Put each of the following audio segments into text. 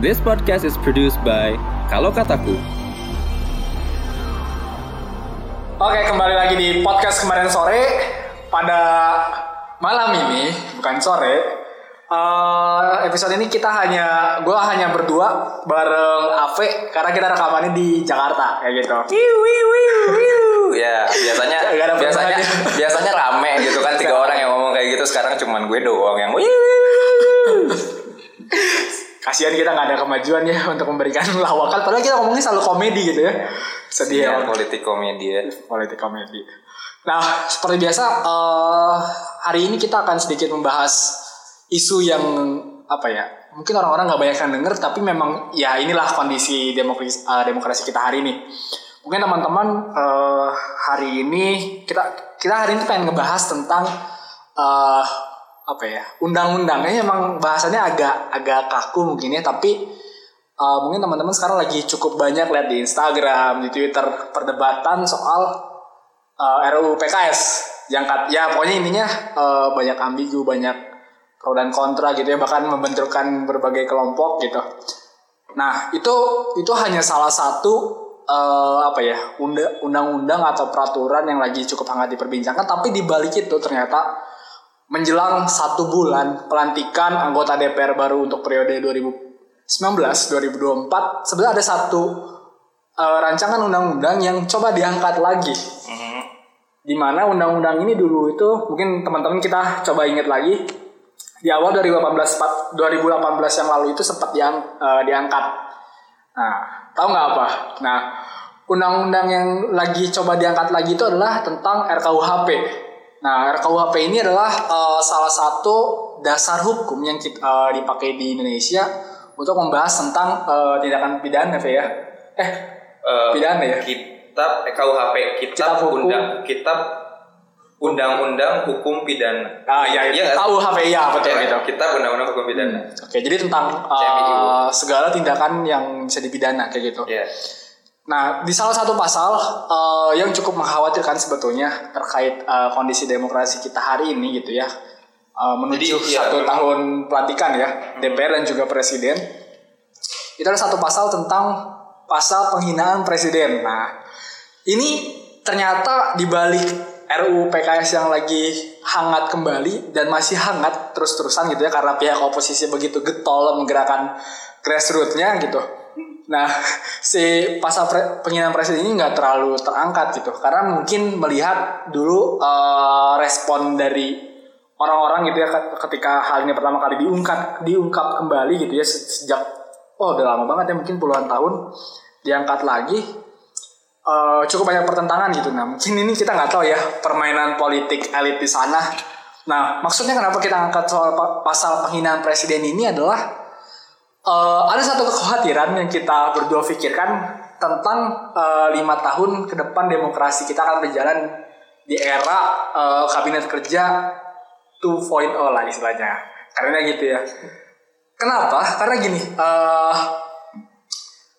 This podcast is produced by Kalau Kataku. Oke, kembali lagi di podcast kemarin sore. Pada malam ini, bukan sore. eh, episode ini kita hanya, gue hanya berdua bareng Ave karena kita rekamannya di Jakarta kayak gitu. Ya, biasanya Gak ada biasanya pertanyaan. biasanya rame gitu kan tiga orang yang ngomong kayak gitu sekarang cuman gue doang yang Kasihan kita nggak ada kemajuan ya untuk memberikan lawakan. Padahal kita ngomongnya selalu komedi gitu ya. Sedih ya. Politik komedi ya. politik komedi. Nah, seperti biasa eh, hari ini kita akan sedikit membahas isu yang apa ya? Mungkin orang-orang nggak banyak yang denger, tapi memang ya inilah kondisi demokrasi eh, demokrasi kita hari ini. Mungkin teman-teman eh, hari ini kita kita hari ini pengen ngebahas tentang eh, apa ya? Undang-undangnya emang bahasannya agak agak kaku mungkin ya, tapi Uh, mungkin teman-teman sekarang lagi cukup banyak lihat di Instagram, di Twitter perdebatan soal uh, RUU PKS. Yang kat, ya pokoknya intinya uh, banyak ambigu, banyak pro dan kontra gitu ya, bahkan membenturkan berbagai kelompok gitu. Nah itu itu hanya salah satu uh, apa ya unda- undang-undang atau peraturan yang lagi cukup hangat diperbincangkan. Tapi di balik itu ternyata menjelang satu bulan pelantikan anggota DPR baru untuk periode 2019-2024 sebenarnya ada satu eh, rancangan undang-undang yang coba diangkat lagi. Di mana undang-undang ini dulu itu mungkin teman-teman kita coba ingat lagi di awal 2018 pat- 2018 yang lalu itu sempat diang, eh, diangkat. Nah tahu nggak apa? Nah undang-undang yang lagi coba diangkat lagi itu adalah tentang RKUHP nah RKUHP ini adalah eh, salah satu dasar hukum yang kita, eh, dipakai di Indonesia untuk membahas tentang eh, tindakan pidana ya eh Eh, Pidana ya? Kitab eh, KUHP, Kitab kitab, hukum. undang kitab undang-undang hukum pidana. ah ya, Iya sih? KUHP ya betul Ya, gitu Kitab undang-undang hukum pidana. Oke, jadi tentang uh, segala tindakan yang bisa dipidana kayak gitu. Ya. Nah, di salah satu pasal uh, yang cukup mengkhawatirkan sebetulnya terkait uh, kondisi demokrasi kita hari ini gitu ya, uh, menuju Jadi, iya, satu memang. tahun pelantikan ya DPR dan juga presiden. Itu ada satu pasal tentang pasal penghinaan presiden. Nah, ini ternyata di balik RUU PKS yang lagi hangat kembali dan masih hangat terus-terusan gitu ya karena pihak oposisi begitu getol menggerakkan grassrootsnya gitu. Nah, si pasal pre- penghinaan presiden ini nggak terlalu terangkat gitu. Karena mungkin melihat dulu eh, respon dari orang-orang gitu ya ket- ketika hal ini pertama kali diungkap diungkap kembali gitu ya se- sejak oh udah lama banget ya mungkin puluhan tahun diangkat lagi eh, cukup banyak pertentangan gitu. Nah mungkin ini kita nggak tahu ya permainan politik elit di sana. Nah maksudnya kenapa kita angkat soal pa- pasal penghinaan presiden ini adalah eh, ada satu kekhawatiran yang kita berdua pikirkan tentang eh, lima tahun ke depan demokrasi kita akan berjalan di era eh, kabinet kerja 2.0 lah istilahnya. Karena gitu ya. Kenapa? Karena gini eh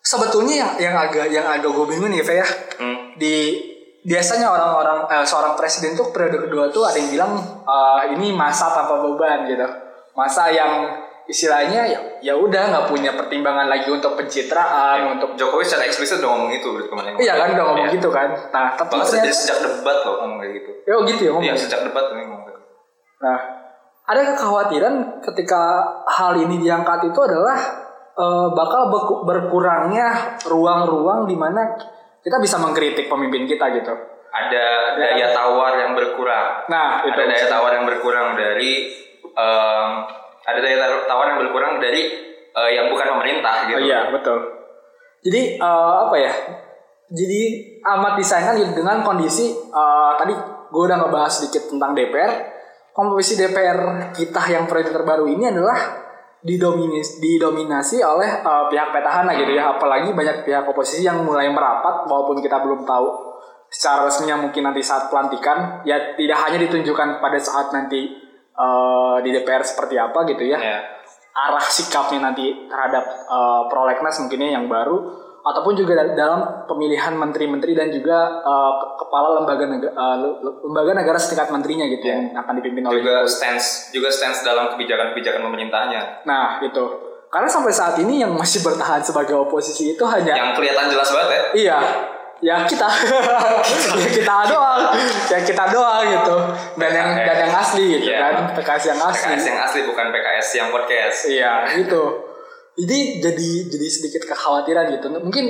sebetulnya yang yang agak yang agak gue bingung nih ya. Hmm. di biasanya orang-orang eh, seorang presiden tuh periode kedua tuh ada yang bilang eh, ini masa tanpa beban gitu. Masa yang istilahnya ya ya udah nggak punya pertimbangan lagi untuk pencitraan untuk Jokowi secara eksplisit udah ngomong itu berarti kemarin. iya kan udah ngomong Iya. gitu kan nah tapi Bahkan ternyata sejak, debat loh ngomong kayak gitu. ya oh gitu ya ngomong Iya, ya? sejak debat ini ngomong kayak gitu. Nah, ada kekhawatiran ketika hal ini diangkat itu adalah eh, bakal berkurangnya ruang-ruang di mana kita bisa mengkritik pemimpin kita gitu. Ada daya tawar yang berkurang. Nah, itu ada daya tawar yang berkurang dari em, ada daya tawar yang berkurang dari eh, yang bukan pemerintah gitu. Oh, iya, betul. Jadi eh, apa ya? Jadi amat disayangkan gitu dengan kondisi eh, tadi gue udah ngebahas sedikit tentang DPR. Komposisi DPR kita yang periode terbaru ini adalah didominis, didominasi oleh eh, pihak petahana gitu ya. Apalagi banyak pihak oposisi yang mulai merapat walaupun kita belum tahu secara resminya mungkin nanti saat pelantikan ya tidak hanya ditunjukkan pada saat nanti eh, di DPR seperti apa gitu ya Ya. arah sikapnya nanti terhadap uh, prolegnas mungkinnya yang baru ataupun juga dal- dalam pemilihan menteri-menteri dan juga uh, ke- kepala lembaga negara lembaga negara setingkat menterinya gitu yang akan dipimpin oleh juga Jokowi. stance juga stance dalam kebijakan-kebijakan pemerintahnya. Nah, itu. Karena sampai saat ini yang masih bertahan sebagai oposisi itu hanya Yang kelihatan jelas banget ya. Iya, ya kita, ya kita doang, ya kita doang gitu, dan yang dan yang asli gitu Iya. kan, PKS yang asli. PKS yang asli bukan PKS yang podcast. Iya, gitu. Jadi jadi jadi sedikit kekhawatiran gitu. Mungkin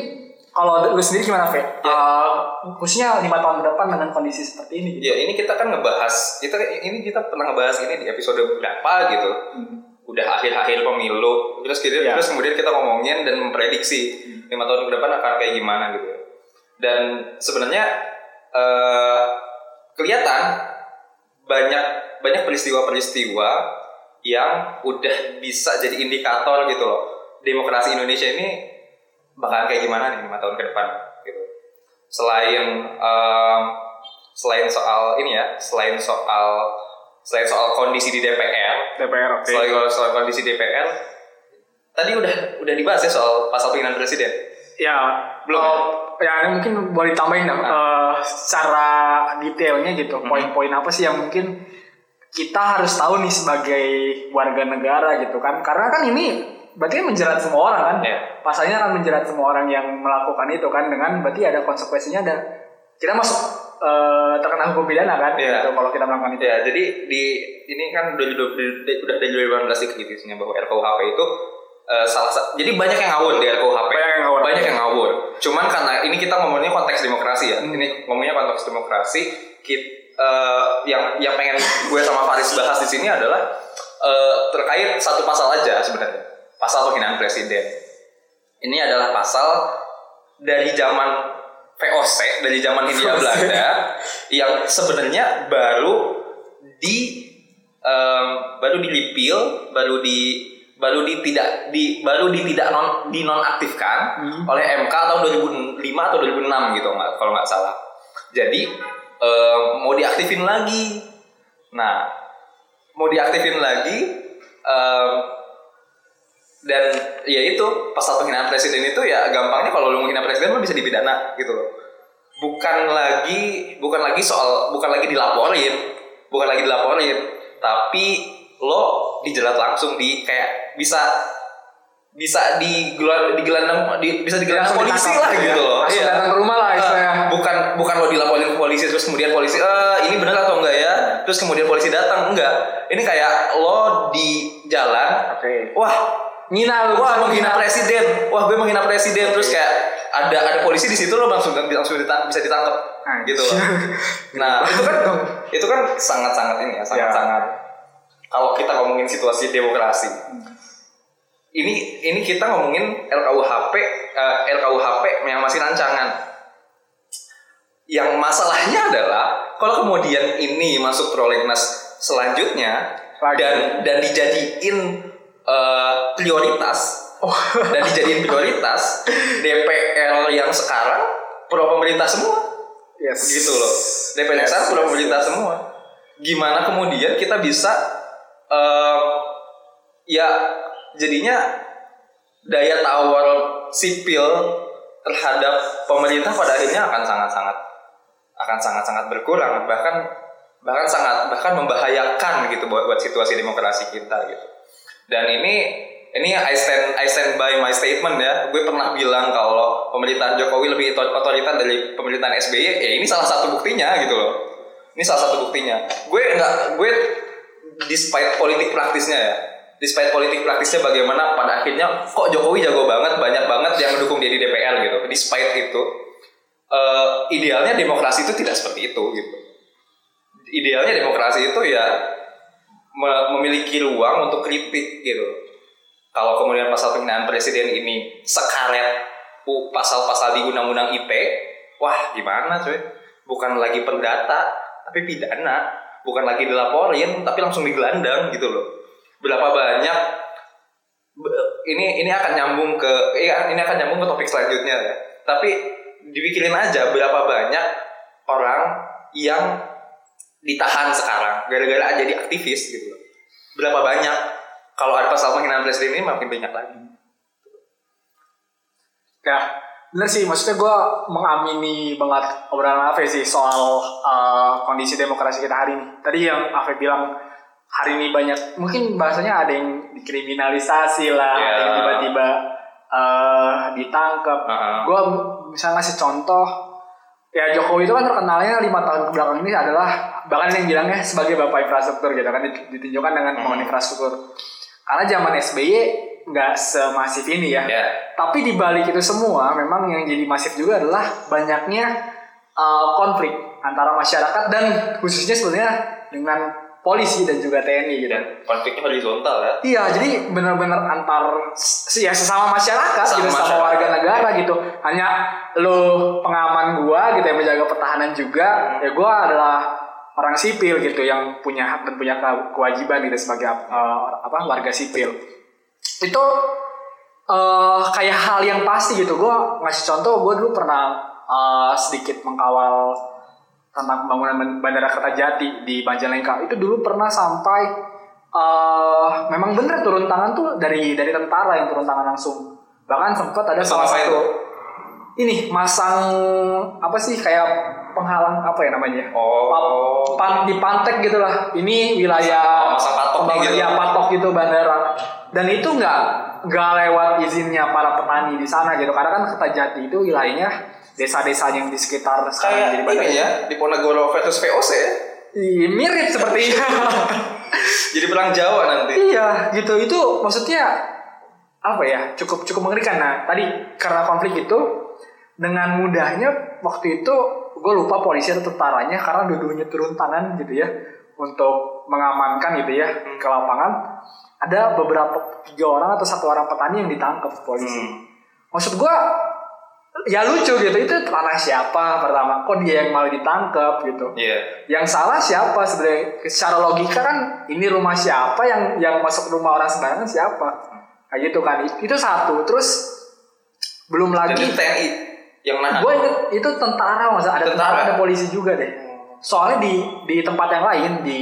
kalau lu sendiri gimana, Fe? Eh, khususnya lima tahun ke depan dengan kondisi seperti ini. Gitu. Ya ini kita kan ngebahas, kita ini kita pernah ngebahas ini di episode berapa gitu. Udah akhir-akhir pemilu, terus kita, Ya. terus kemudian kita ngomongin dan memprediksi lima tahun ke depan akan kayak gimana gitu. Dan sebenarnya eh, kelihatan banyak banyak peristiwa-peristiwa yang udah bisa jadi indikator gitu loh. Demokrasi Indonesia ini bakalan kayak gimana nih lima tahun ke depan gitu. Selain em, selain soal ini ya, selain soal selain soal kondisi di DPR, DPR oke. selain soal kondisi DPR, tadi udah udah dibahas ya soal pasal penghinaan presiden. Ya, Belum oh, ya mungkin boleh ditambahin dong eh, secara detailnya gitu. Poin-poin apa sih yang mungkin kita harus tahu nih sebagai warga negara gitu kan? Karena kan ini berarti kan menjerat semua orang kan? Iya. Pasalnya akan menjerat semua orang yang melakukan itu kan dengan berarti ada konsekuensinya dan kita masuk eh, terkena hukum pidana kan? Iya. Gitu, kalau kita melakukan itu. Ya, jadi di ini kan udah udah, udah dari 2018 gitu isinya bahwa RKUHP itu eh, salah satu jadi banyak yang ngawur di RKUHP. Banyak yang ngawur. Banyak yang ngawur. Cuman karena ini kita ngomongnya konteks demokrasi ya. Hmm. Ini ngomongnya konteks demokrasi. Kita, yang yang pengen gue sama Faris bahas di sini adalah eh, terkait satu pasal aja sebenarnya. Pasal penghinaan presiden. Ini adalah pasal dari zaman VOC, dari zaman Hindia Belanda yang sebenarnya baru di em, baru dilipil, baru di baru di tidak di baru di tidak non dinonaktifkan Hmm. oleh MK tahun 2005 atau 2006 gitu nggak kalau nggak salah. Jadi em, mau diaktifin lagi. Nah, mau diaktifin lagi em, dan ya itu pasal penghinaan presiden itu ya gampangnya kalau lu menghina presiden lu bisa dipidana gitu loh bukan lagi bukan lagi soal bukan lagi dilaporin bukan lagi dilaporin tapi lo dijerat langsung di kayak bisa bisa digelar digelandang di, bisa digelandang Langsung polisi lah gitu ya. gitu loh Langsung Iya. datang ke rumah lah Eh, istilahnya. bukan bukan lo dilaporin ke polisi terus kemudian polisi eh ini benar atau enggak ya terus kemudian polisi datang enggak ini kayak lo di jalan Oke. wah Ngina lu. wah menghina presiden wah gue menghina presiden terus kayak ada ada polisi di situ lo langsung langsung ditang- bisa ditangkap gitu loh. nah itu kan itu kan sangat sangat ini ya sangat sangat kalau kita ngomongin situasi demokrasi ini ini kita ngomongin RKUHP eh, RKUHP yang masih rancangan yang masalahnya adalah kalau kemudian ini masuk prolegnas selanjutnya Lagi. dan dan dijadiin eh, prioritas Oh. dan dijadiin prioritas DPR yang sekarang pro pemerintah semua Yes. gitu loh DPR yang sekarang pro pemerintah semua gimana kemudian kita bisa eh, ya jadinya daya tawar sipil terhadap pemerintah pada akhirnya akan sangat-sangat akan sangat-sangat berkurang bahkan bahkan sangat bahkan membahayakan gitu buat buat situasi demokrasi kita gitu. Dan ini ini I stand I stand by my statement ya. Gue pernah bilang kalau pemerintahan Jokowi lebih otor- otoriter dari pemerintahan SBY ya ini salah satu buktinya gitu loh. Ini salah satu buktinya. Gue nggak gue despite politik praktisnya ya. Despite politik praktisnya bagaimana pada akhirnya kok Jokowi jago banget banyak banget yang mendukung dia di DPR gitu. Despite itu eh, idealnya demokrasi itu tidak seperti itu gitu. Idealnya demokrasi itu ya me- memiliki ruang untuk kritik gitu. Kalau kemudian pasal penghinaan presiden ini sekaret pasal-pasal di undang-undang IP wah gimana cuy? Bukan lagi perdata tapi pidana bukan lagi dilaporin tapi langsung digelandang gitu loh. Berapa banyak ini ini akan nyambung ke iya ini akan nyambung ke topik selanjutnya. Ya tapi dipikirin aja berapa banyak orang yang ditahan sekarang gara-gara jadi aktivis gitu loh. Berapa banyak? Kalau ada pasal penghinaan presiden ini makin banyak lagi. Ya, bener sih. Maksudnya gue mengamini banget obrolan Ave sih soal uh, kondisi demokrasi kita hari ini. Tadi yang Ave bilang hari ini banyak, mungkin bahasanya ada yang dikriminalisasi lah, Ya. ada yang tiba-tiba eh ditangkap. Heeh. Gue bisa ngasih contoh, ya Jokowi itu kan terkenalnya lima tahun ke belakang ini adalah bahkan yang bilangnya sebagai bapak infrastruktur gitu kan dit- ditunjukkan dengan Hmm. pembangunan infrastruktur. Karena zaman SBY nggak semasif ini ya. Ya. Tapi di balik itu semua, memang yang jadi masif juga adalah banyaknya uh, konflik antara masyarakat dan khususnya sebenarnya dengan polisi dan juga TNI gitu. Dan konfliknya horizontal ya. Iya, jadi benar-benar antar ya sesama masyarakat Sama gitu, sama masyarakat. warga negara gitu. Hanya lo pengaman gua gitu yang menjaga pertahanan juga, ya gua adalah orang sipil gitu yang punya hak dan punya ke- kewajiban gitu sebagai uh, apa warga sipil. Itu eh kayak hal yang pasti gitu. Gua ngasih contoh, gua dulu pernah eh, sedikit mengkawal tentang pembangunan ban- bandara Kertajati di Majalengka. Itu dulu pernah sampai eh memang bener turun tangan tuh dari dari tentara yang turun tangan langsung. Bahkan sempat ada salah satu ini masang apa sih kayak penghalang apa ya namanya? Oh. Pa- pan- di pantek gitu lah. Ini wilayah Oh, masang patok gitu. ya, patok gitu bandara. Dan itu nggak nggak lewat izinnya para petani di sana gitu. Karena kan Kertajati itu wilayahnya desa-desa yang di sekitar sekarang jadi bandara. ya di Ponegoro versus VOC ya. Iya, mirip sepertinya. Jadi perang Jawa nanti. iya, gitu. Itu maksudnya apa ya? Cukup cukup mengerikan. Nah, tadi karena konflik itu dengan mudahnya waktu itu gue lupa polisi atau tentaranya karena dua-duanya turun tangan gitu ya untuk mengamankan gitu ya ke lapangan. Ada beberapa tiga orang atau satu orang petani yang ditangkap polisi. Hmm. Maksud gue ya lucu gitu itu tanah siapa pertama kok dia yang malah ditangkap gitu Iya. yang salah siapa sebenarnya secara logika kan ini rumah siapa yang yang masuk rumah orang sembarangan siapa kayak gitu kan itu satu terus belum lagi itu TNI yang nahan. gue inget itu tentara masa ada tentara. Tentara. ada polisi juga deh soalnya di di tempat yang lain di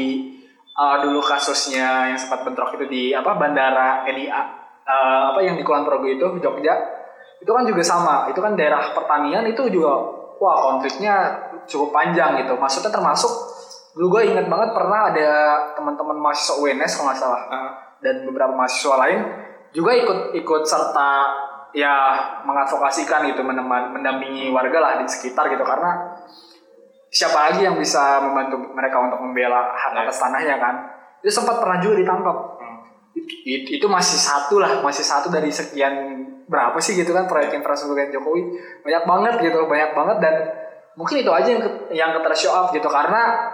uh, dulu kasusnya yang sempat bentrok itu di apa bandara NIA uh, apa yang di Kulon Progo itu Jogja itu kan juga sama itu kan daerah pertanian itu juga wah konfliknya cukup panjang gitu maksudnya termasuk dulu gue inget banget pernah ada teman-teman mahasiswa UNS kalau nggak salah Ah. dan beberapa mahasiswa lain juga ikut ikut serta ya mengadvokasikan gitu meneman, mendampingi warga lah di sekitar gitu karena siapa lagi yang bisa membantu mereka untuk membela hak Ya. atas tanahnya kan itu sempat pernah juga ditangkap Hmm. itu, itu masih satu lah masih satu dari sekian berapa sih gitu kan proyek infrastruktur Jokowi banyak banget gitu banyak banget dan mungkin itu aja yang ke- yang keter show up gitu karena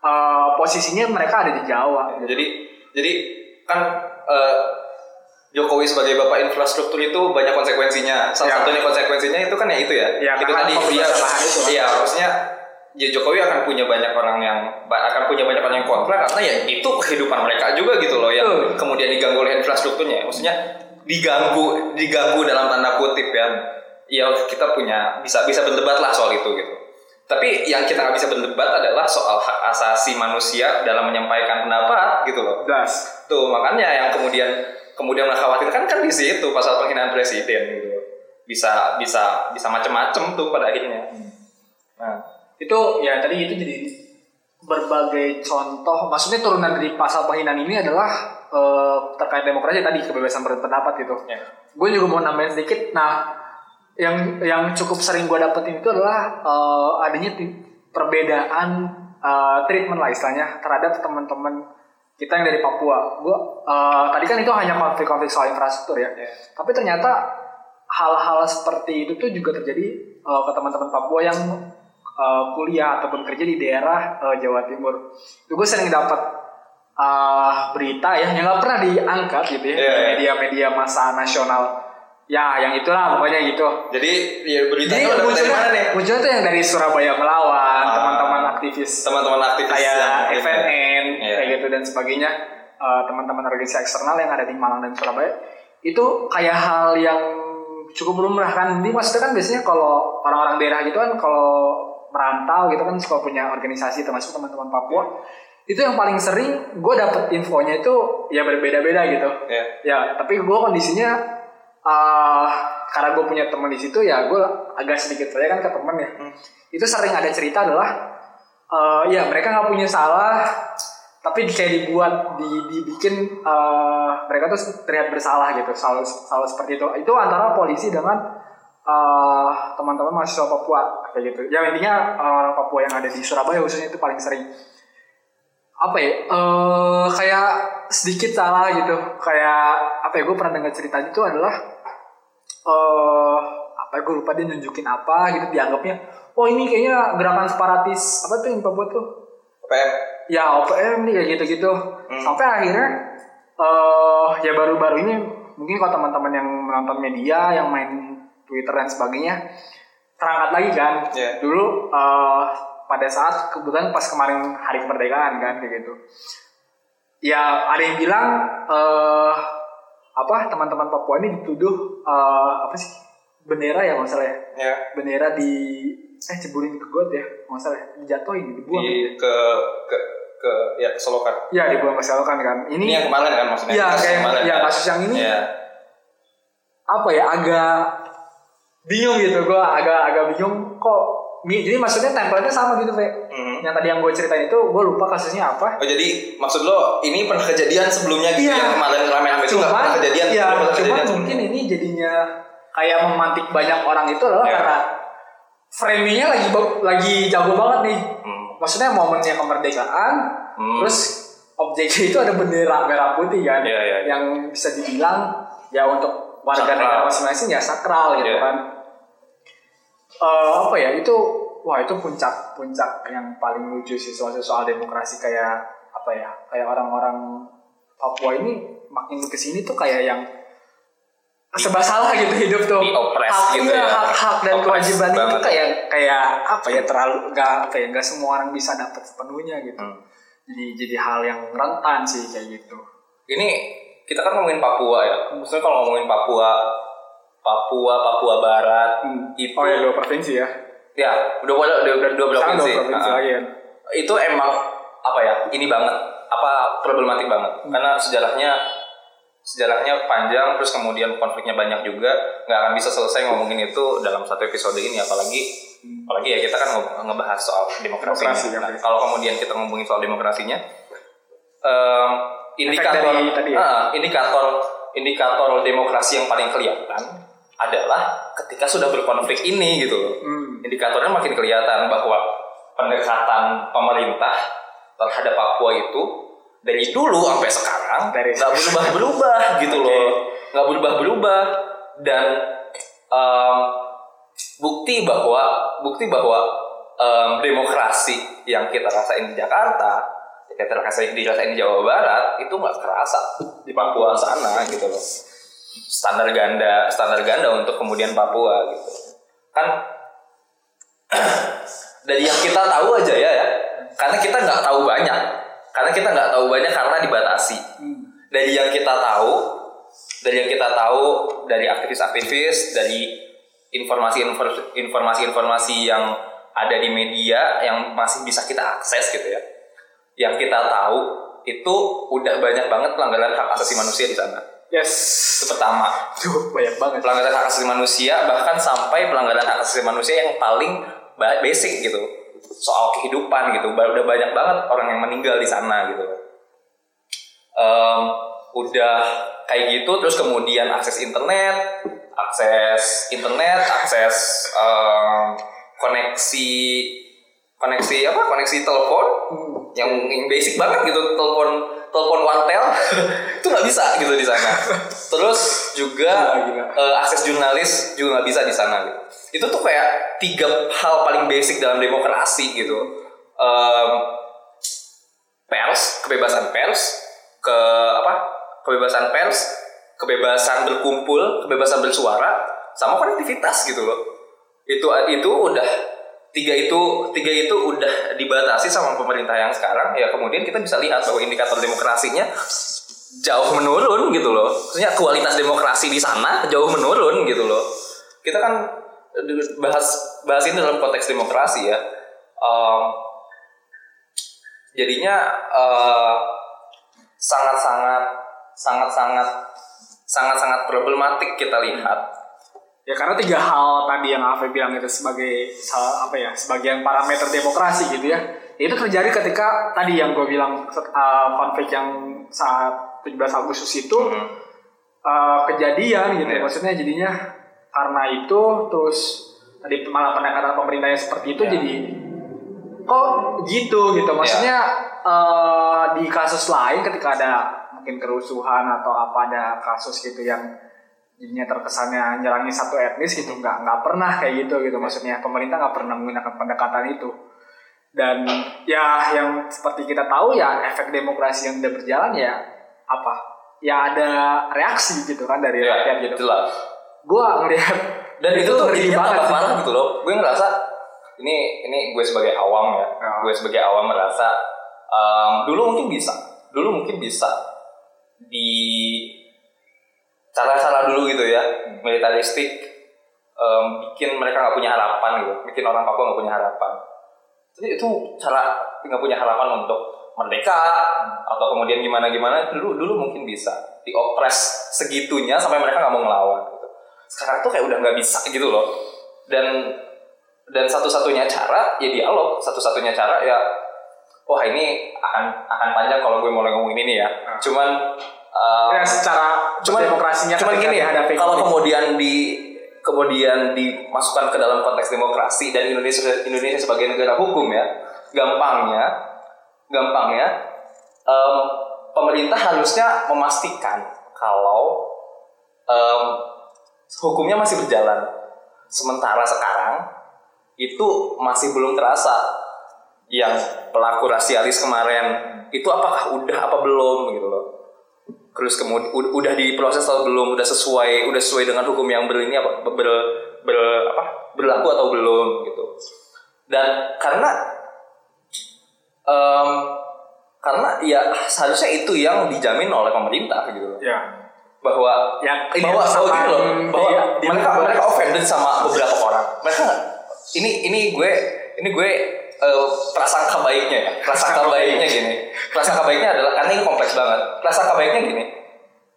eh, posisinya mereka ada di Jawa gitu. Jadi jadi kan eh, Jokowi sebagai bapak infrastruktur itu banyak konsekuensinya. Salah Ya. satunya konsekuensinya itu kan ya itu ya. Ya, itu tadi dia itu. Iya, harusnya ya Jokowi akan punya banyak orang yang akan punya banyak orang yang kontra karena ya itu kehidupan mereka juga gitu loh yang Betul. kemudian diganggu oleh infrastrukturnya. Maksudnya diganggu diganggu dalam tanda kutip ya. Ya kita punya bisa bisa berdebat lah soal itu gitu. Tapi yang kita nggak bisa berdebat adalah soal hak asasi manusia dalam menyampaikan pendapat gitu loh. Das. Tuh makanya yang kemudian kemudian mengkhawatirkan kan di situ pasal penghinaan presiden gitu. Bisa bisa bisa macem-macem tuh pada akhirnya. Nah, itu ya tadi itu jadi berbagai contoh maksudnya turunan dari pasal penghinaan ini adalah eh, terkait demokrasi tadi kebebasan berpendapat gitu ya. gue juga mau nambahin sedikit nah yang yang cukup sering gue dapetin itu adalah eh, adanya perbedaan eh, treatment lah istilahnya terhadap teman-teman kita yang dari Papua gue eh, tadi kan itu hanya konflik-konflik soal infrastruktur ya Ya. tapi ternyata hal-hal seperti itu tuh juga terjadi eh, ke teman-teman Papua yang eh, kuliah ataupun kerja di daerah eh, Jawa Timur. Itu gue sering dapat eh, berita ya yang nggak pernah diangkat gitu ya di iya. media-media masa nasional. Ya, yang itulah pokoknya gitu. Jadi ya berita Jadi itu dapat dari munculnya, mana nih? munculnya tuh yang dari Surabaya melawan, Ah. teman-teman aktivis Teman-teman aktivis kayak yang- FNN Iya. kayak gitu dan sebagainya. Eh, teman-teman organisasi eksternal yang ada di Malang dan Surabaya. Itu kayak hal yang cukup lumrah kan. Ini maksudnya kan biasanya kalau orang-orang daerah gitu kan kalau merantau gitu kan suka punya organisasi termasuk teman-teman Papua. Itu yang paling sering gue dapet infonya itu ya berbeda-beda gitu. Ya. ya tapi gue kondisinya eh karena gue punya teman di situ ya gue agak sedikit saya kan ke temen ya. Hmm. itu sering ada cerita adalah eh ya mereka nggak punya salah tapi kayak dibuat di dibikin eh, mereka tuh terlihat bersalah gitu selalu selalu seperti itu. Itu antara polisi dengan eh, teman-teman mahasiswa Papua kayak gitu. Ya intinya orang Papua yang ada di Surabaya khususnya itu paling sering. Apa ya? Eh kayak sedikit salah gitu. Kayak apa ya gue pernah dengar ceritanya itu adalah eh ya gue lupa dia nunjukin apa gitu dianggapnya oh ini kayaknya gerakan separatis. Apa tuh yang Papua tuh? PM ya OPM nih kayak gitu-gitu. Sampai akhirnya eh ya baru-baru ini mungkin kalau teman-teman yang menonton media yang main Twitter dan sebagainya terangkat lagi kan. Iya. dulu eh, pada saat kebetulan pas kemarin hari kemerdekaan kan kayak gitu. Ya ada yang bilang eh apa teman-teman Papua ini dituduh eh, apa sih bendera ya masalah ya? Ya. Bendera di eh ceburin ke got ya masalah ya? Dijatuhin dibuang di ke ke ke ya keselokan ya dibuang ke selokan kan. Ini ini yang kemarin kan maksudnya? Iya, Kasus kayak kemarin. ya kan? kasus yang ini Iya. apa ya agak bingung gitu. Gue agak agak bingung kok jadi maksudnya template-nya sama gitu Fe. Mhm. yang tadi yang gue ceritain itu gue lupa kasusnya apa. Oh jadi maksud lo ini pernah kejadian sebelumnya gitu Iya. yang kemarin rame-rame itu nggak pernah kejadian? ya pernah cuman kejadian mungkin ini jadinya kayak memantik banyak orang itu adalah Iya. karena framingnya lagi lagi jago banget nih Hmm. maksudnya momennya kemerdekaan Hmm. terus objeknya itu ada bendera merah putih kan Iya, iya, iya. yang bisa dibilang ya untuk warga Sakral. negara masing-masing ya sakral gitu Iya. kan Eh, apa ya itu wah itu puncak puncak yang paling lucu sih soal soal demokrasi kayak apa ya kayak orang-orang Papua ini makin ke sini tuh kayak yang serba salah gitu hidup tuh Di-oppress hak, gitu ya. hak-hak dan kewajiban itu kayak kayak apa ya terlalu nggak apa ya nggak semua orang bisa dapat sepenuhnya gitu Hmm. jadi jadi hal yang rentan sih kayak gitu Ini kita kan ngomongin Papua ya. Maksudnya kalau ngomongin Papua, Papua, Papua Barat itu oh ya dua provinsi ya ya udah udah udah, udah dua provinsi. dua provinsi Ah. lagi kan Itu emang apa ya? Ini banget apa problematik banget karena sejarahnya sejarahnya panjang terus kemudian konfliknya banyak juga nggak akan bisa selesai ngomongin itu dalam satu episode ini apalagi apalagi ya kita kan nge- ngebahas soal demokrasinya. Demokrasi, Nah, oke. kalau kemudian kita ngomongin soal demokrasinya em, indikator dari tadi ya? ah, indikator indikator demokrasi yang paling kelihatan adalah ketika sudah berkonflik ini gitu loh Hmm. indikatornya makin kelihatan bahwa pendekatan pemerintah terhadap Papua itu dari dulu sampai sekarang Dari- nggak berubah berubah gitu Oke. loh nggak berubah berubah dan em, bukti bahwa bukti bahwa em, demokrasi yang kita rasain di Jakarta yang kita rasain dirasain di Jawa Barat itu nggak kerasa di Papua sana gitu loh. Standar ganda standar ganda untuk kemudian Papua gitu. Kan dari yang kita tahu aja ya, ya. karena kita nggak tahu banyak karena kita nggak tahu banyak karena dibatasi. Dari yang kita tahu dari yang kita tahu dari aktivis-aktivis dari informasi informasi-informasi yang ada di media yang masih bisa kita akses gitu ya. Yang kita tahu itu udah banyak banget pelanggaran hak asasi manusia di sana. Yes. Itu pertama. Tuh banyak banget. Pelanggaran hak asasi manusia bahkan sampai pelanggaran hak asasi manusia yang paling ba- basic gitu soal kehidupan gitu. Udah banyak banget orang yang meninggal di sana gitu. Em, udah kayak gitu terus kemudian akses internet akses internet akses em, koneksi koneksi apa? Koneksi telepon Hmm. yang, yang basic banget gitu telepon telepon wartel itu nggak bisa gitu di sana terus juga Gila, gila. eh, akses jurnalis juga nggak bisa di sana gitu. itu tuh kayak tiga hal paling basic dalam demokrasi gitu Em, pers kebebasan pers ke apa kebebasan pers kebebasan berkumpul kebebasan bersuara sama konektivitas gitu loh itu itu udah tiga itu tiga itu udah dibatasi sama pemerintah yang sekarang ya kemudian kita bisa lihat bahwa indikator demokrasinya jauh menurun gitu loh. Maksudnya kualitas demokrasi di sana jauh menurun gitu loh. Kita kan bahas bahas ini dalam konteks demokrasi ya. Em, jadinya eh, sangat-sangat sangat-sangat sangat-sangat problematik kita lihat ya karena tiga hal tadi yang Afe bilang itu sebagai apa ya sebagian parameter demokrasi gitu ya itu terjadi ketika tadi yang gue bilang uh, konflik yang saat 17 Agustus itu Hmm. uh, kejadian gitu Iya. maksudnya jadinya karena itu terus tadi malah pendekatan pemerintahnya seperti itu Iya. jadi kok gitu gitu maksudnya uh, di kasus lain ketika ada mungkin kerusuhan atau apa ada kasus gitu yang jadinya terkesannya nyerangi satu etnis gitu nggak nggak pernah kayak gitu gitu maksudnya pemerintah nggak pernah menggunakan pendekatan itu dan ya yang seperti kita tahu ya efek demokrasi yang udah berjalan ya apa ya ada reaksi gitu kan dari Ya, rakyat gitu jelas. gua ngelihat Dan itu tuh ngeri jadinya tambah parah gitu loh. Gue ngerasa ini ini gue sebagai awam ya. Ya. Gue sebagai awam merasa em, dulu mungkin bisa, dulu mungkin bisa di cara-cara dulu gitu ya, militaristik em, bikin mereka nggak punya harapan gitu, bikin orang Papua nggak punya harapan. Jadi itu cara nggak punya harapan untuk merdeka atau kemudian gimana gimana dulu dulu mungkin bisa diopres segitunya sampai mereka nggak mau ngelawan gitu. Sekarang tuh kayak udah nggak bisa gitu loh. Dan dan satu-satunya cara ya dialog, satu-satunya cara ya wah ini akan akan panjang kalau gue mulai ngomongin ini ya. Ah. Cuman um, ya secara cuman demokrasinya cuman gini ya kalau kemudian di kemudian dimasukkan ke dalam konteks demokrasi dan Indonesia Indonesia sebagai negara hukum ya gampangnya gampangnya em, pemerintah harusnya memastikan kalau em, hukumnya masih berjalan. Sementara sekarang itu masih belum terasa yang pelaku rasialis kemarin itu apakah udah apa belum gitu loh terus kemudian udah diproses atau belum? Udah sesuai udah sesuai dengan hukum yang ber ini apa? Ber, ber apa? Berlaku atau belum gitu. Dan karena em, karena ya seharusnya itu yang dijamin oleh pemerintah gitu loh. Ya. Bahwa Ya, bahwa bahwa misalkan gini loh. bahwa dia mereka mereka offended sama beberapa orang. Mereka ini ini gue ini gue eh, prasangka baiknya ya. Prasangka baiknya gini. Prasangka baiknya adalah karena ini kompleks banget. Prasangka baiknya gini.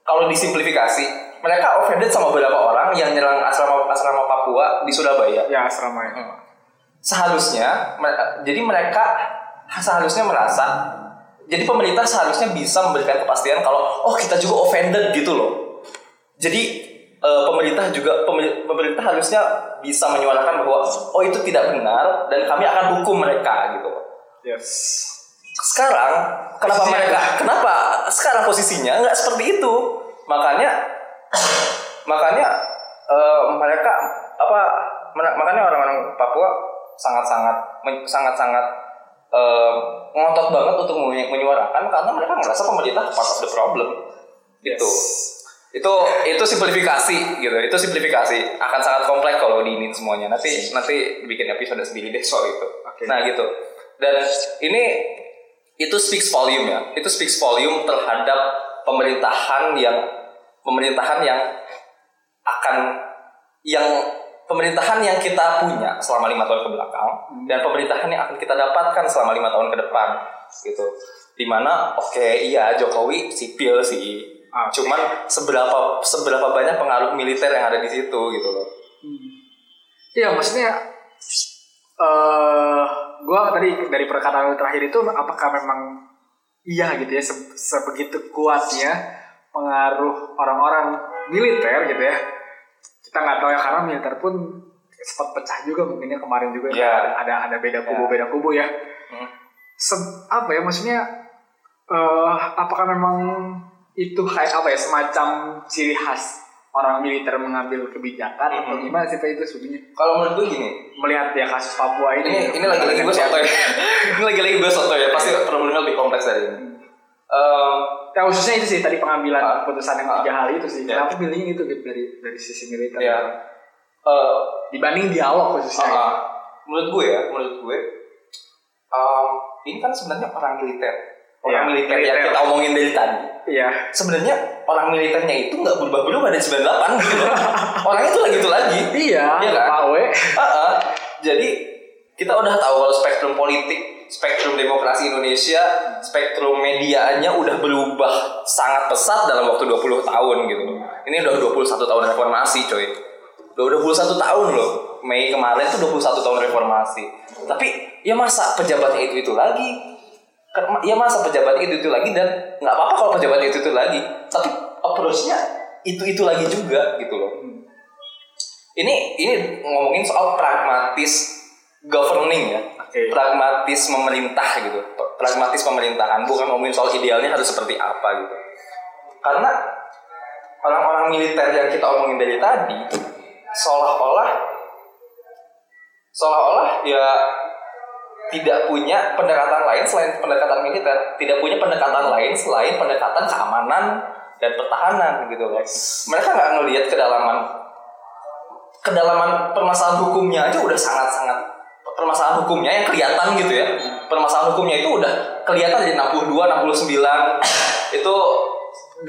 Kalau disimplifikasi mereka offended sama beberapa orang yang nyerang asrama asrama Papua di Surabaya. Ya asrama ya. Seharusnya mer- jadi mereka seharusnya merasa jadi pemerintah seharusnya bisa memberikan kepastian kalau oh kita juga offended gitu loh. Jadi eh, pemerintah juga pemer- pemerintah harusnya bisa menyuarakan bahwa oh itu tidak benar dan kami akan hukum mereka gitu. Yes. Sekarang kenapa Posisinya mereka kenapa sekarang posisinya nggak seperti itu? Makanya makanya eh, mereka apa makanya orang-orang Papua sangat-sangat sangat-sangat eh, ngotot banget untuk menyu- menyuarakan karena mereka merasa pemerintah part of the problem gitu itu itu simplifikasi gitu. Itu simplifikasi. Akan sangat kompleks kalau diinin semuanya. Nanti nanti bikin episode sendiri deh soal itu. Oke. nah gitu. Dan ini itu speaks volume ya. Itu speaks volume terhadap pemerintahan yang pemerintahan yang akan yang pemerintahan yang kita punya selama lima tahun ke belakang dan pemerintahan yang akan kita dapatkan selama lima tahun ke depan gitu. Di mana oke iya Jokowi sipil sih Ah, oke. cuman seberapa seberapa banyak pengaruh militer yang ada di situ gitu loh Iya maksudnya eh gua tadi dari perkataan lu terakhir itu apakah memang iya gitu ya se- sebegitu kuatnya pengaruh orang-orang militer gitu ya kita nggak tahu ya karena militer pun sempat pecah juga mungkin ya kemarin juga Iya. ada ada ada beda kubu Iya. beda kubu ya Hmm. Se- apa ya maksudnya eh apakah memang itu kayak apa ya semacam ciri khas orang militer mengambil kebijakan atau Mhm. gimana sih itu sebenarnya kalau menurut gue gini melihat ya kasus Papua ini ini ini lagi-lagi gue soto ya ini lagi-lagi gue soto ya pasti problemnya lebih kompleks dari ini Em, Ya khususnya itu sih tadi pengambilan Ah. keputusan yang Ah. tiga hal itu sih. Ya. Kenapa pilihnya itu gitu dari dari sisi militer? ya eh, Dibanding dialog khususnya. Ah, ah. menurut gue ya, menurut gue, um, ini kan sebenarnya orang militer, orang Iya, militer, yang kita omongin dari tadi. Iya. Sebenarnya orang militernya itu nggak berubah-berubah dari 98 gitu. Orangnya itu lagi itu lagi. Iya. Iya kan? Pak We. Ah, ah. Jadi kita udah tahu kalau spektrum politik, spektrum demokrasi Indonesia, spektrum medianya udah berubah sangat pesat dalam waktu 20 tahun gitu. Ini udah 21 tahun reformasi coy. Udah 21 tahun loh. Mei kemarin tuh 21 tahun reformasi. Tapi ya masa pejabatnya itu itu lagi? Kan- Ya masa pejabatnya itu itu lagi dan nggak apa-apa kalau pejabatnya itu itu lagi. Tapi approach-nya itu itu lagi juga gitu loh. Ini ini ngomongin soal pragmatis governing ya. Oke. Pragmatis memerintah gitu. Pragmatis pemerintahan bukan ngomongin soal idealnya harus seperti apa gitu. Karena orang-orang militer yang kita omongin dari tadi seolah-olah seolah-olah ya tidak punya pendekatan lain selain pendekatan militer, tidak punya pendekatan lain selain pendekatan keamanan dan pertahanan gitu loh. Mereka nggak ngelihat kedalaman kedalaman permasalahan hukumnya aja udah sangat-sangat permasalahan hukumnya yang kelihatan gitu ya. Permasalahan hukumnya itu udah kelihatan dari 62, 69 itu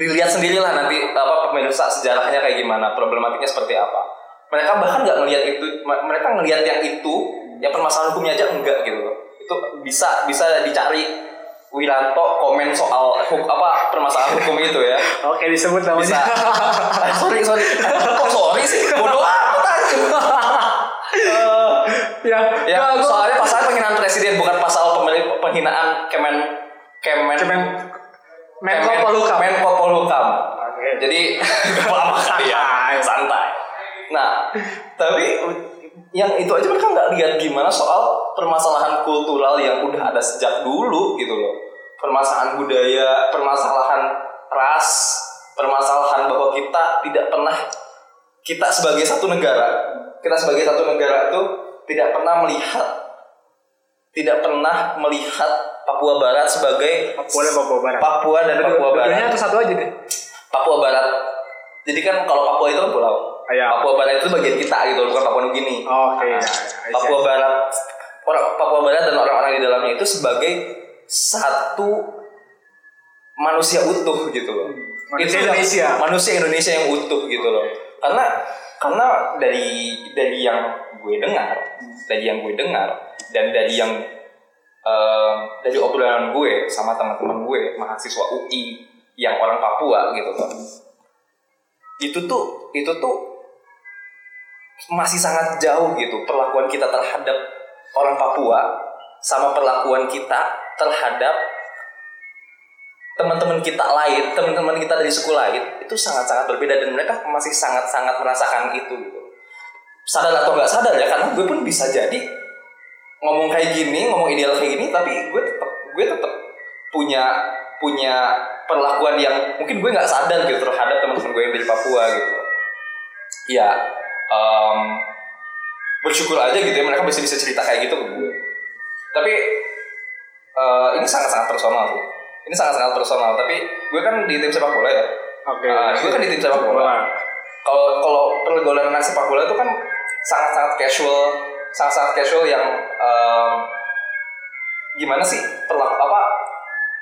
dilihat sendirilah nanti apa pemirsa sejarahnya kayak gimana, problematiknya seperti apa. Mereka bahkan nggak ngelihat itu, mereka ngelihat yang itu, yang permasalahan hukumnya aja enggak gitu loh. Itu bisa bisa dicari Wiranto komen soal huk, apa permasalahan hukum itu ya. Oke disebut namanya. Bisa. Eh, sorry sorry. Kok sorry sih? Bodoh amat. Eh, ya. ya, gua- gua- soalnya pasal penghinaan presiden bukan pasal pemili- penghinaan Kemen Kemen Kemen Menko Kemen- Polhukam. Menko Polhukam. Oke. Jadi lama kali ya, santai. Nah, tapi yang itu aja mereka nggak lihat gimana soal permasalahan kultural yang udah ada sejak dulu gitu loh. Permasalahan budaya, permasalahan ras, permasalahan bahwa kita tidak pernah kita sebagai satu negara, kita sebagai satu negara itu tidak pernah melihat tidak pernah melihat Papua Barat sebagai Papua dan Papua Barat. Papua dan Papua Barat. Satu aja deh. Papua Barat. Jadi kan kalau Papua itu kan pulau. Iya. Papua Barat itu bagian kita gitu, bukan Papua Nugini. Oke. Nah, ya, ya, Papua Barat, orang Papua Barat dan orang-orang di dalamnya itu sebagai satu manusia utuh gitu loh. Hmm. Manusia Itu Indonesia. manusia Indonesia yang utuh gitu loh. Karena karena dari dari yang gue dengar, dari yang gue dengar dan dari yang em, dari obrolan gue sama teman-teman gue mahasiswa UI yang orang Papua gitu loh. Itu tuh itu tuh masih sangat jauh gitu perlakuan kita terhadap orang Papua sama perlakuan kita terhadap teman-teman kita lain, teman-teman kita dari suku lain itu sangat-sangat berbeda dan mereka masih sangat-sangat merasakan itu gitu. Sadar atau nggak sadar ya karena gue pun bisa jadi ngomong kayak gini, ngomong ideal kayak gini tapi gue tetap gue tetap punya punya perlakuan yang mungkin gue nggak sadar gitu terhadap teman-teman gue yang dari Papua gitu. Ya em, bersyukur aja gitu ya mereka bisa bisa cerita kayak gitu ke gue. Tapi eh, ini sangat-sangat personal sih. Ini sangat-sangat personal. Tapi gue kan di tim sepak bola ya. Oke. Ah, gue kan di tim sepak bola. Kalau kalau pergaulan anak sepak bola itu kan sangat-sangat casual, sangat-sangat casual yang em, gimana sih perlaku apa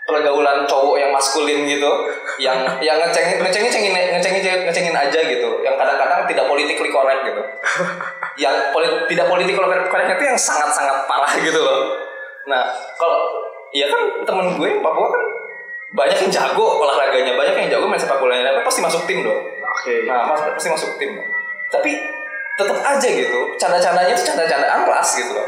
pergaulan cowok yang maskulin gitu, yang yang ngecengin ngecengin ngecengin ngecengin ngecengin aja gitu, yang kadang-kadang tidak politically correct gitu, yang tidak politically correct itu yang sangat-sangat parah gitu loh. Nah kalau iya kan temen gue Papua kan banyak yang jago olahraganya, banyak yang jago main sepak bolanya, tapi pasti masuk tim dong. Oke. Nah, mas pasti masuk tim. Tapi tetap aja gitu, canda-candanya itu canda-candaan kelas gitu loh.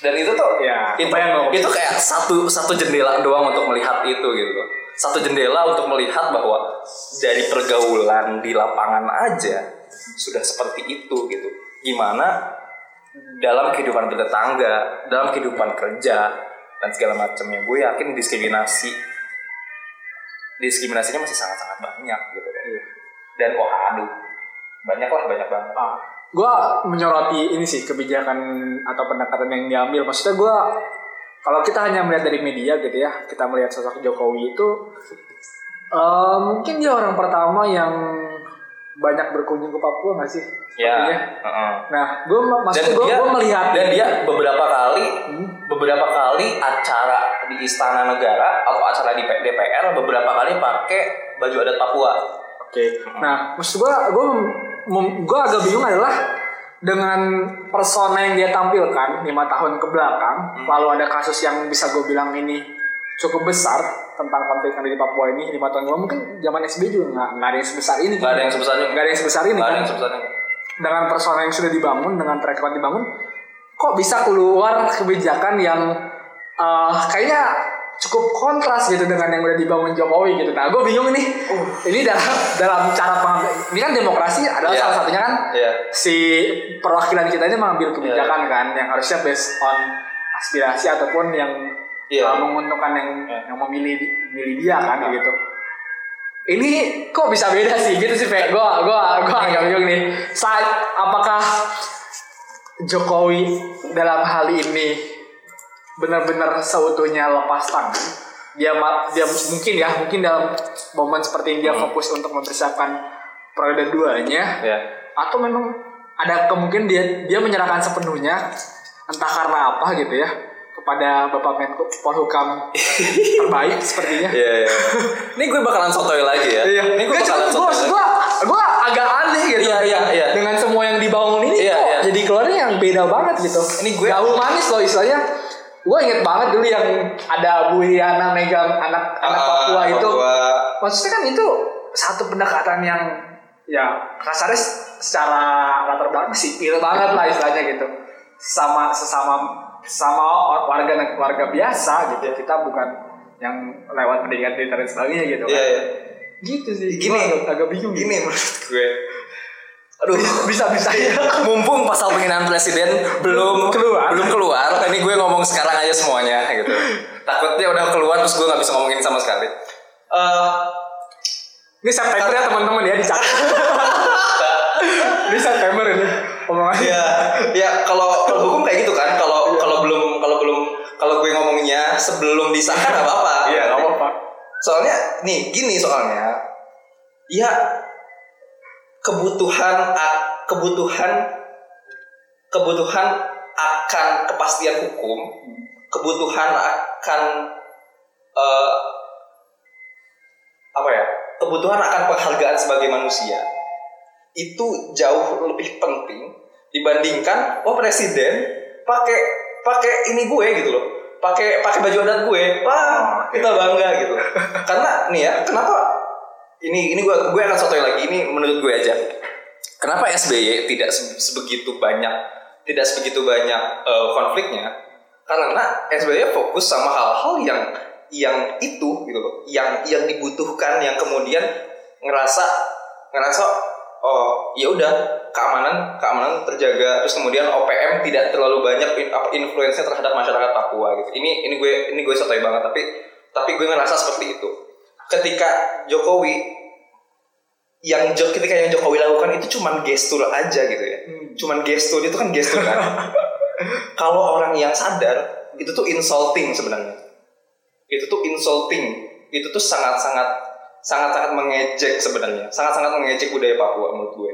Dan itu tuh, Ya, itu, itu kayak satu satu jendela doang untuk melihat itu gitu. Satu jendela untuk melihat bahwa dari pergaulan di lapangan aja sudah seperti itu gitu. Gimana dalam kehidupan bertetangga, dalam kehidupan kerja dan segala macamnya, gue yakin diskriminasi diskriminasinya masih sangat-sangat banyak gitu. Iya. Dan wah aduh, banyak lah banyak banget. Ah, gue menyoroti ini sih kebijakan atau pendekatan yang diambil. Maksudnya gue kalau kita hanya melihat dari media gitu ya, kita melihat sosok Jokowi itu eh, mungkin dia orang pertama yang banyak berkunjung ke Papua nggak sih? Ya. Sepertinya. heeh. Nah, gue dia melihat dan dia beberapa kali Hmm. beberapa kali acara di Istana Negara atau acara di DPR beberapa kali pakai baju adat Papua. Oke. Nah, maksud gua gua mem- mem- gua agak bingung adalah dengan persona yang dia tampilkan lima tahun ke belakang, Hmm. lalu ada kasus yang bisa gue bilang ini cukup besar tentang konflik yang ada di Papua ini lima tahun lalu mungkin zaman SBY juga nggak nggak ada yang sebesar ini Nggak ada yang sebesar ini. nggak ada yang sebesar ini ada kan yang sebesar ini. dengan personal yang sudah dibangun dengan track record dibangun kok bisa keluar kebijakan yang eh, kayaknya cukup kontras gitu dengan yang udah dibangun Jokowi gitu. Nah, gue bingung nih. Ini dalam dalam cara pengambil ini kan demokrasi adalah Iya. salah satunya kan Iya. si perwakilan kita ini mengambil kebijakan kan yang harusnya based on aspirasi ataupun yang Iya. uh, menguntungkan yang Iya. yang memilih memilih dia kan gitu. Ini kok bisa beda sih gitu sih Pak. Gua gua gua agak bingung nih. Saat apakah Jokowi dalam hal ini benar-benar seutuhnya lepas tangan? Dia dia mungkin ya mungkin dalam momen seperti ini dia Hmm. fokus untuk mempersiapkan periode duanya Ya. atau memang ada kemungkinan dia dia menyerahkan sepenuhnya entah karena apa gitu ya kepada Bapak Menko Polhukam terbaik sepertinya. Iya, iya. Ini gue bakalan sotoy lagi ya. Ini gue bakalan sotoy. gua, gua agak aneh gitu. Iya, iya, iya. Dengan semua yang dibangun ini Iya, kok iya. jadi keluarnya yang beda banget gitu. Ini gue- gaul manis loh istilahnya. Gue inget banget dulu yang ada Bu Riana megang anak anak Ah, Papua itu. Papua. Maksudnya kan itu satu pendekatan yang ya kasarnya secara latar belakang sipil banget lah istilahnya gitu. Sama sesama sama warga warga biasa gitu. Kita bukan yang lewat pendidikan militer dan sebagainya gitu. Iya, kan. iya. Gitu sih. Gini. Gua agak, agak bingung. Gini menurut gue. Aduh, bisa bisa ya. mumpung pasal penghinaan presiden belum Keluar. belum keluar ini gue ngomong sekarang aja semuanya gitu takutnya udah keluar terus gue nggak bisa ngomongin sama sekali Eh, Ini September ya teman-teman ya dicatat. Ini September ini omongannya. ya ya kalau kalau hukum kayak gitu kan kalau kalau belum kalau belum kalau gue ngomongnya sebelum disahkan nggak apa-apa Iya, nggak apa-apa. soalnya nih gini soalnya ya kebutuhan kebutuhan kebutuhan akan kepastian hukum kebutuhan akan eh, apa ya kebutuhan akan penghargaan sebagai manusia itu jauh lebih penting dibandingkan oh presiden pakai pakai ini gue gitu loh pakai pakai baju adat gue. Wah kita bangga gitu. Karena nih ya kenapa ini ini gue gue akan sotoy lagi. Ini menurut gue aja. Kenapa SBY tidak se- sebegitu banyak tidak sebegitu banyak eh, konfliknya? Karena SBY fokus sama hal-hal yang yang itu gitu loh. Yang yang dibutuhkan yang kemudian ngerasa ngerasa oh ya udah keamanan keamanan terjaga. Terus kemudian OPM tidak terlalu banyak in- apa, influence-nya terhadap masyarakat Papua gitu. Ini ini gue ini gue sotoy banget tapi tapi gue ngerasa seperti itu ketika Jokowi yang ketika yang Jokowi lakukan itu cuman gestur aja gitu ya. Hmm. cuman gestur itu kan gestur kan. Kalau orang yang sadar itu tuh insulting sebenarnya. Itu tuh insulting. Itu tuh sangat sangat sangat sangat mengejek sebenarnya. Sangat sangat mengejek budaya Papua menurut gue.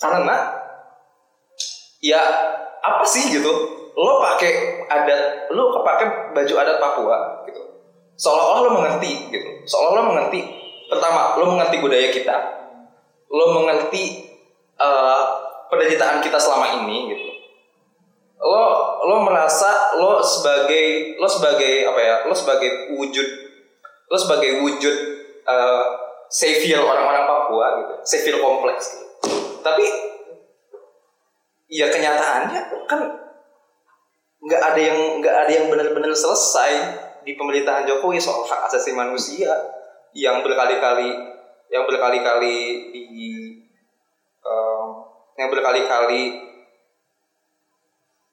Karena ya apa sih gitu? Lo pakai adat lo kepake baju adat Papua gitu seolah-olah lo mengerti gitu. Seolah-olah lo mengerti pertama lo mengerti budaya kita. Lo mengerti eh, penderitaan kita selama ini gitu. Lo lo merasa lo sebagai lo sebagai apa ya lo sebagai wujud lo sebagai wujud eh, savior orang-orang Papua gitu. Savior kompleks gitu. Tapi ya kenyataannya kan nggak ada yang nggak ada yang benar-benar selesai di pemerintahan Jokowi soal hak asasi manusia yang berkali-kali yang berkali-kali di em, yang berkali-kali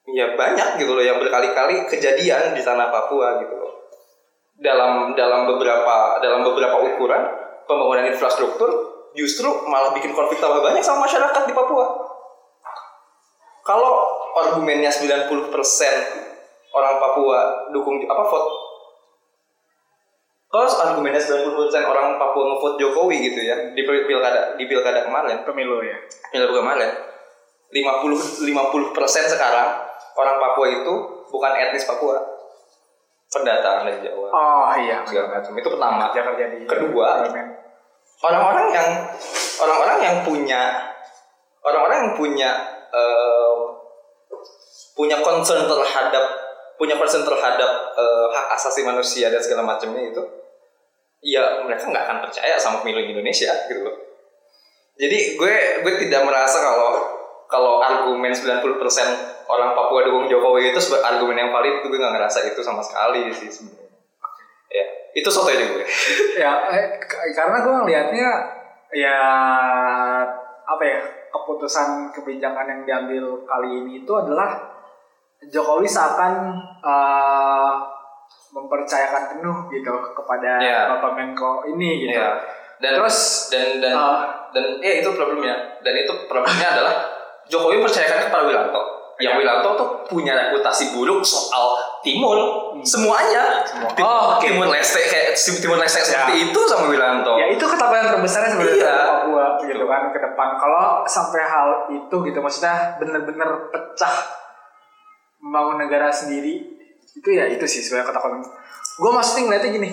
ya banyak gitu loh yang berkali-kali kejadian di tanah Papua gitu loh. Dalam dalam beberapa dalam beberapa ukuran pembangunan infrastruktur justru malah bikin konflik tambah banyak sama masyarakat di Papua. Kalau argumennya 90% orang Papua dukung apa vote kalau argumennya 90% orang Papua ngevote Jokowi gitu ya di pil- pilkada di pilkada kemarin Pemilu ya. pilkada kemarin 50 50% sekarang orang Papua itu bukan etnis Papua pendatang dari Jawa Oh iya. segala macam itu pertama Kerja kerja di Kedua. parlemen. orang-orang yang orang-orang yang punya orang-orang yang punya em, punya concern terhadap punya concern terhadap eh, hak asasi manusia dan segala macamnya itu ya mereka nggak akan percaya sama pemilu Indonesia gitu loh jadi gue gue tidak merasa kalau kalau argumen 90% orang Papua dukung Jokowi itu sebagai argumen yang valid itu gue nggak ngerasa itu sama sekali sih sebenarnya. Ya, itu soto aja gue. ya eh, karena gue ngelihatnya ya apa ya keputusan kebijakan yang diambil kali ini itu adalah Jokowi seakan eh, mempercayakan penuh gitu kepada Ya. Bapak Menko ini gitu. Iya. Dan Terus dan dan eh, dan ya itu problemnya. Dan itu problemnya adalah Jokowi percayakan kepada Wilanto. Yang Ya. Wilanto tuh punya reputasi buruk soal Timur semuanya. Semua. Tim- Oh, oke. Timur Leste kayak Timur Leste seperti itu sama Wilanto. ya itu ketakutan terbesarnya sebenarnya Iya. dari Papua gitu kan ke depan. Kalau sampai hal itu gitu maksudnya bener-bener pecah membangun negara sendiri itu ya itu sih sebenarnya ketakutan. Gue maksudnya ngeliatnya gini,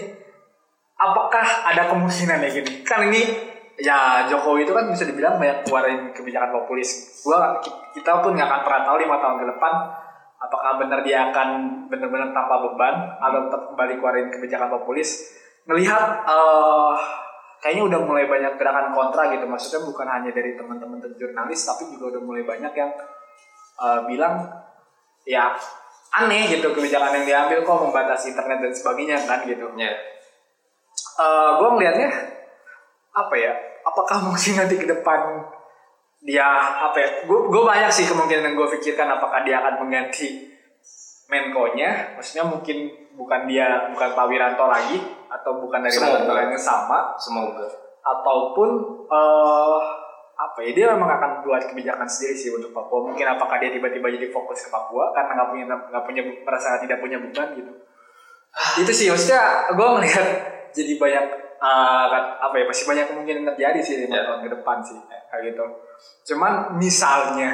apakah ada kemungkinan ya gini? Kan ini ya Jokowi itu kan bisa dibilang banyak keluarin kebijakan populis. Gua kita pun nggak akan pernah tahu lima tahun ke depan apakah benar dia akan benar-benar tanpa beban atau tetap kembali keluarin kebijakan populis. Ngelihat eh kayaknya udah mulai banyak gerakan kontra gitu. Maksudnya bukan hanya dari teman-teman jurnalis tapi juga udah mulai banyak yang eh, bilang ya aneh gitu kebijakan yang diambil kok membatasi internet dan sebagainya kan gitu Ya. gue ngelihatnya apa ya apakah mungkin nanti ke depan dia apa ya gue banyak sih kemungkinan yang gue pikirkan apakah dia akan mengganti Menko-nya maksudnya mungkin bukan dia bukan Pak Wiranto lagi atau bukan dari Semoga. yang sama Semoga. ataupun eh apa ya dia memang akan buat kebijakan sendiri sih untuk Papua mungkin apakah dia tiba-tiba jadi fokus ke Papua karena nggak punya nggak punya merasa tidak punya beban gitu itu sih maksudnya gue melihat jadi banyak kan- apa ya pasti banyak kemungkinan terjadi sih lima Ya. tahun ke depan sih kayak gitu cuman misalnya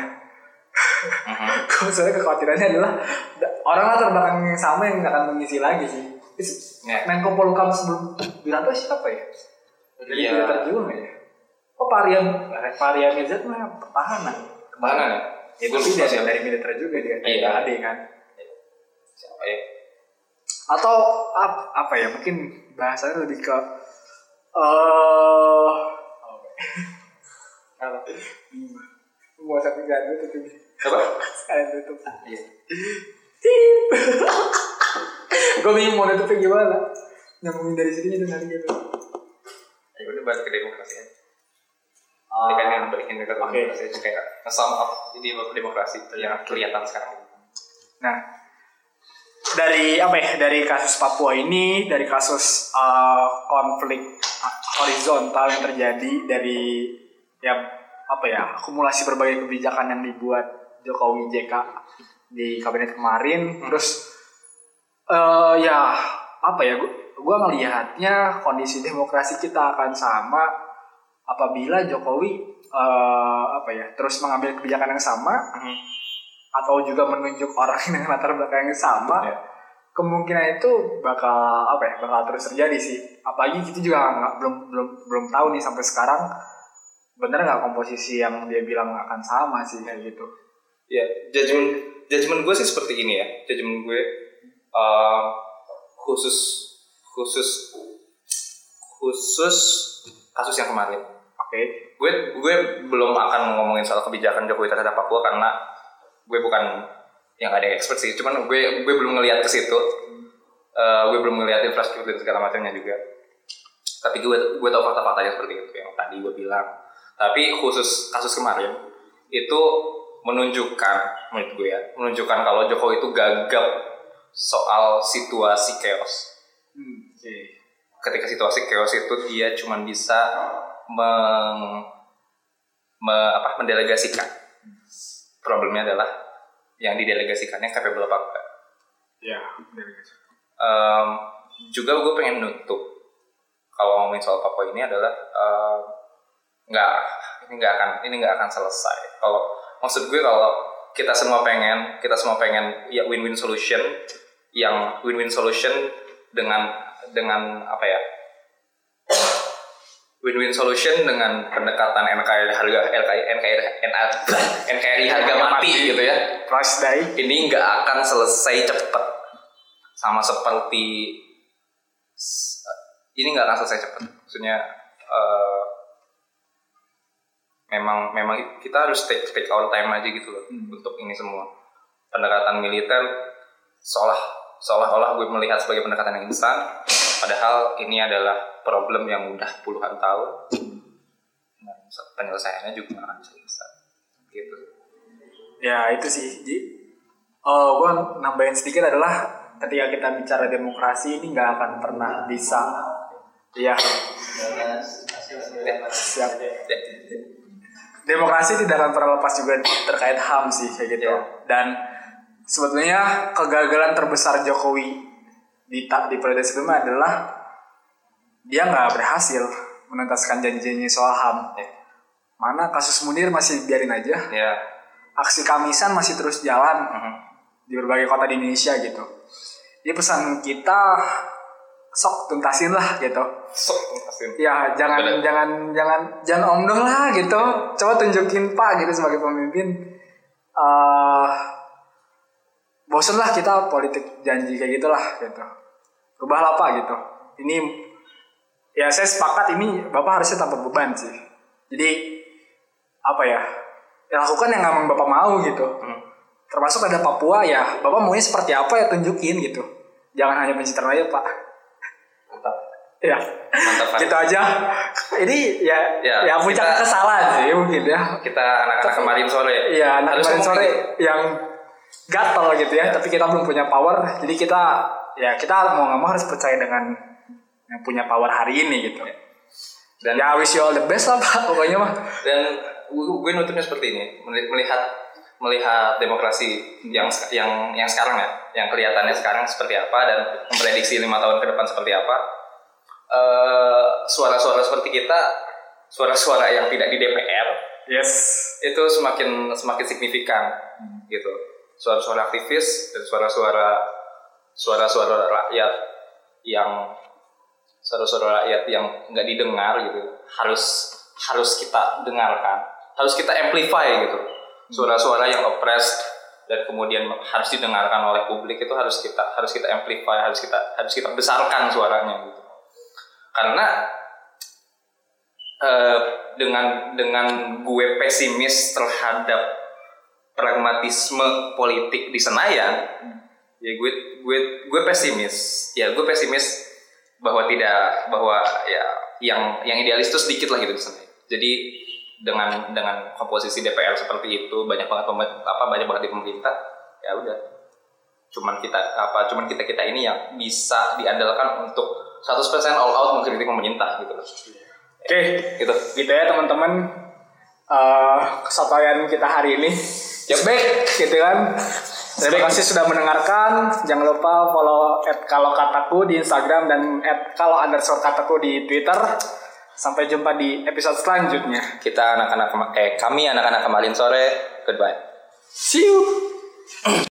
gue soalnya kekhawatirannya adalah da- orang latar belakang yang sama yang akan mengisi lagi sih Ya. Menko Polhukam sebelum Wiranto siapa ya? Dari Iya. juga nggak ya? Oh Pariam, Pariam Mirza tuh yang pertahanan. Ke mana? Ya, tapi lupa dari, dari militer juga dia, Iya. TNI AD kan. Siapa ya? Atau ap- apa ya? Mungkin bahasanya lebih ke eh apa? Mau sampai gak tutup Apa? Sekalian tutup. Iya. Gue bingung mau tutupnya gimana. Nyambungin dari sini dan hari gitu. Ya udah balik ke demokrasi aja. Ini kan yang balikin ke demokrasi aja kayak nge-sum up jadi demokrasi yang kelihatan sekarang. Nah, dari apa ya? Dari kasus Papua ini, dari kasus uh, konflik uh, horizontal yang terjadi dari ya apa ya? Akumulasi berbagai kebijakan yang dibuat Jokowi JK di kabinet kemarin, terus eh ya apa ya? Gua ngelihatnya kondisi demokrasi kita akan sama apabila Jokowi eh apa ya terus mengambil kebijakan yang sama atau juga menunjuk orang dengan latar belakang yang sama Ya. kemungkinan itu bakal apa ya bakal terus terjadi sih apalagi kita juga nggak belum belum belum tahu nih sampai sekarang bener nggak komposisi yang dia bilang akan sama sih kayak gitu Ya, judgement judgement gue sih seperti ini ya. Judgement gue uh, khusus khusus khusus kasus yang kemarin. oke Gue gue belum akan ngomongin soal kebijakan Jokowi terhadap Papua karena gue bukan yang ada expert sih. Cuman gue gue belum ngelihat ke situ. Uh, gue belum ngelihat infrastruktur dan segala macamnya juga. Tapi gue gue tahu fakta-faktanya seperti itu yang tadi gue bilang. Tapi khusus kasus kemarin itu menunjukkan menurut gue ya menunjukkan kalau Jokowi itu gagap soal situasi chaos Hmm, ketika situasi chaos itu dia cuma bisa meng, me- apa, mendelegasikan. Problemnya adalah yang didelegasikannya capable apa enggak. Ya. Em, juga gue pengen nutup. Kalau ngomongin soal Papua ini adalah em, nggak ini nggak akan ini nggak akan selesai. Kalau maksud gue kalau kita semua pengen kita semua pengen ya win-win solution yang win-win solution dengan dengan apa ya? Win-win solution dengan pendekatan NKRI harga LKI NKRI NKRI harga mati gitu ya. Price die. Ini nggak akan selesai cepet. Sama seperti ini nggak akan selesai cepet. Maksudnya eh, memang memang kita harus take take our time aja gitu loh untuk ini semua. Pendekatan militer seolah seolah-olah gue melihat sebagai pendekatan yang instan padahal ini adalah problem yang udah puluhan tahun dan penyelesaiannya juga nggak akan instan gitu Ya itu sih. Ji. Oh, gue nambahin sedikit adalah ketika kita bicara demokrasi ini nggak akan pernah bisa. Iya. Siap. Demokrasi tidak akan pernah lepas juga terkait HAM sih kayak gitu. Dan sebetulnya kegagalan terbesar Jokowi di ta- di periode sebelumnya adalah dia nggak berhasil menuntaskan janji-janji soal HAM. Mana kasus Munir masih biarin aja ya aksi kamisan masih terus jalan Mhm. di berbagai kota di Indonesia gitu. Jadi pesan kita sok tuntasin lah gitu. sok tuntasin. Ya jangan Bener. jangan jangan jangan omdong lah gitu. Coba tunjukin Pak gitu sebagai pemimpin. eh bosen lah kita politik janji kayak gitulah gitu. Rubahlah Pak gitu. Ini ya saya sepakat ini Bapak harusnya tanpa beban sih. Jadi apa ya? Ya lakukan yang memang Bapak mau gitu Hmm. termasuk ada Papua ya bapak maunya seperti apa ya tunjukin gitu jangan hanya pencitraan aja pak mantap ya mantap Pak. gitu aja ini ya ya, Ya, puncak kita- kesalahan sih mungkin ya kita anak-anak kemarin sore Iya anak Harus kemarin sore gitu. yang gatel gitu ya tapi kita belum punya power jadi kita ya kita mau nggak mau harus percaya dengan yang punya power hari ini gitu. Dan ya wish you all the best lah pak. Pokoknya mah. Dan gue, nutupnya seperti ini. Meli- melihat melihat demokrasi yang yang yang sekarang ya. Yang kelihatannya sekarang seperti apa dan memprediksi lima tahun ke depan seperti apa. Eh, suara-suara seperti kita suara-suara yang tidak di DPR yes. itu semakin semakin signifikan gitu. Suara-suara aktivis dan suara-suara suara-suara rakyat yang suara-suara rakyat yang nggak didengar gitu harus harus kita dengarkan harus kita amplify gitu. Suara-suara yang oppressed dan kemudian harus didengarkan oleh publik itu harus kita harus kita amplify harus kita harus kita besarkan suaranya gitu. Karena eh, dengan dengan gue pesimis terhadap pragmatisme politik di Senayan ya gue gue gue pesimis. Ya gue pesimis bahwa tidak bahwa ya yang yang idealis itu sedikit lah gitu Senayan jadi dengan dengan komposisi DPR seperti itu banyak banget apa banyak banget di pemerintah ya udah. Cuman kita apa cuman kita kita ini yang bisa diandalkan untuk 100% all out mengkritik pemerintah gitu loh. Oke gitu. gitu ya teman-teman. Eh kesotoyan kita hari ini. Yep. back gitu kan terima kasih sudah mendengarkan. Jangan lupa follow at kalau kataku di Instagram dan at kalau underscore kataku di Twitter. Sampai jumpa di episode selanjutnya. Kita anak-anak eh kami anak-anak kemarin sore. Goodbye. See you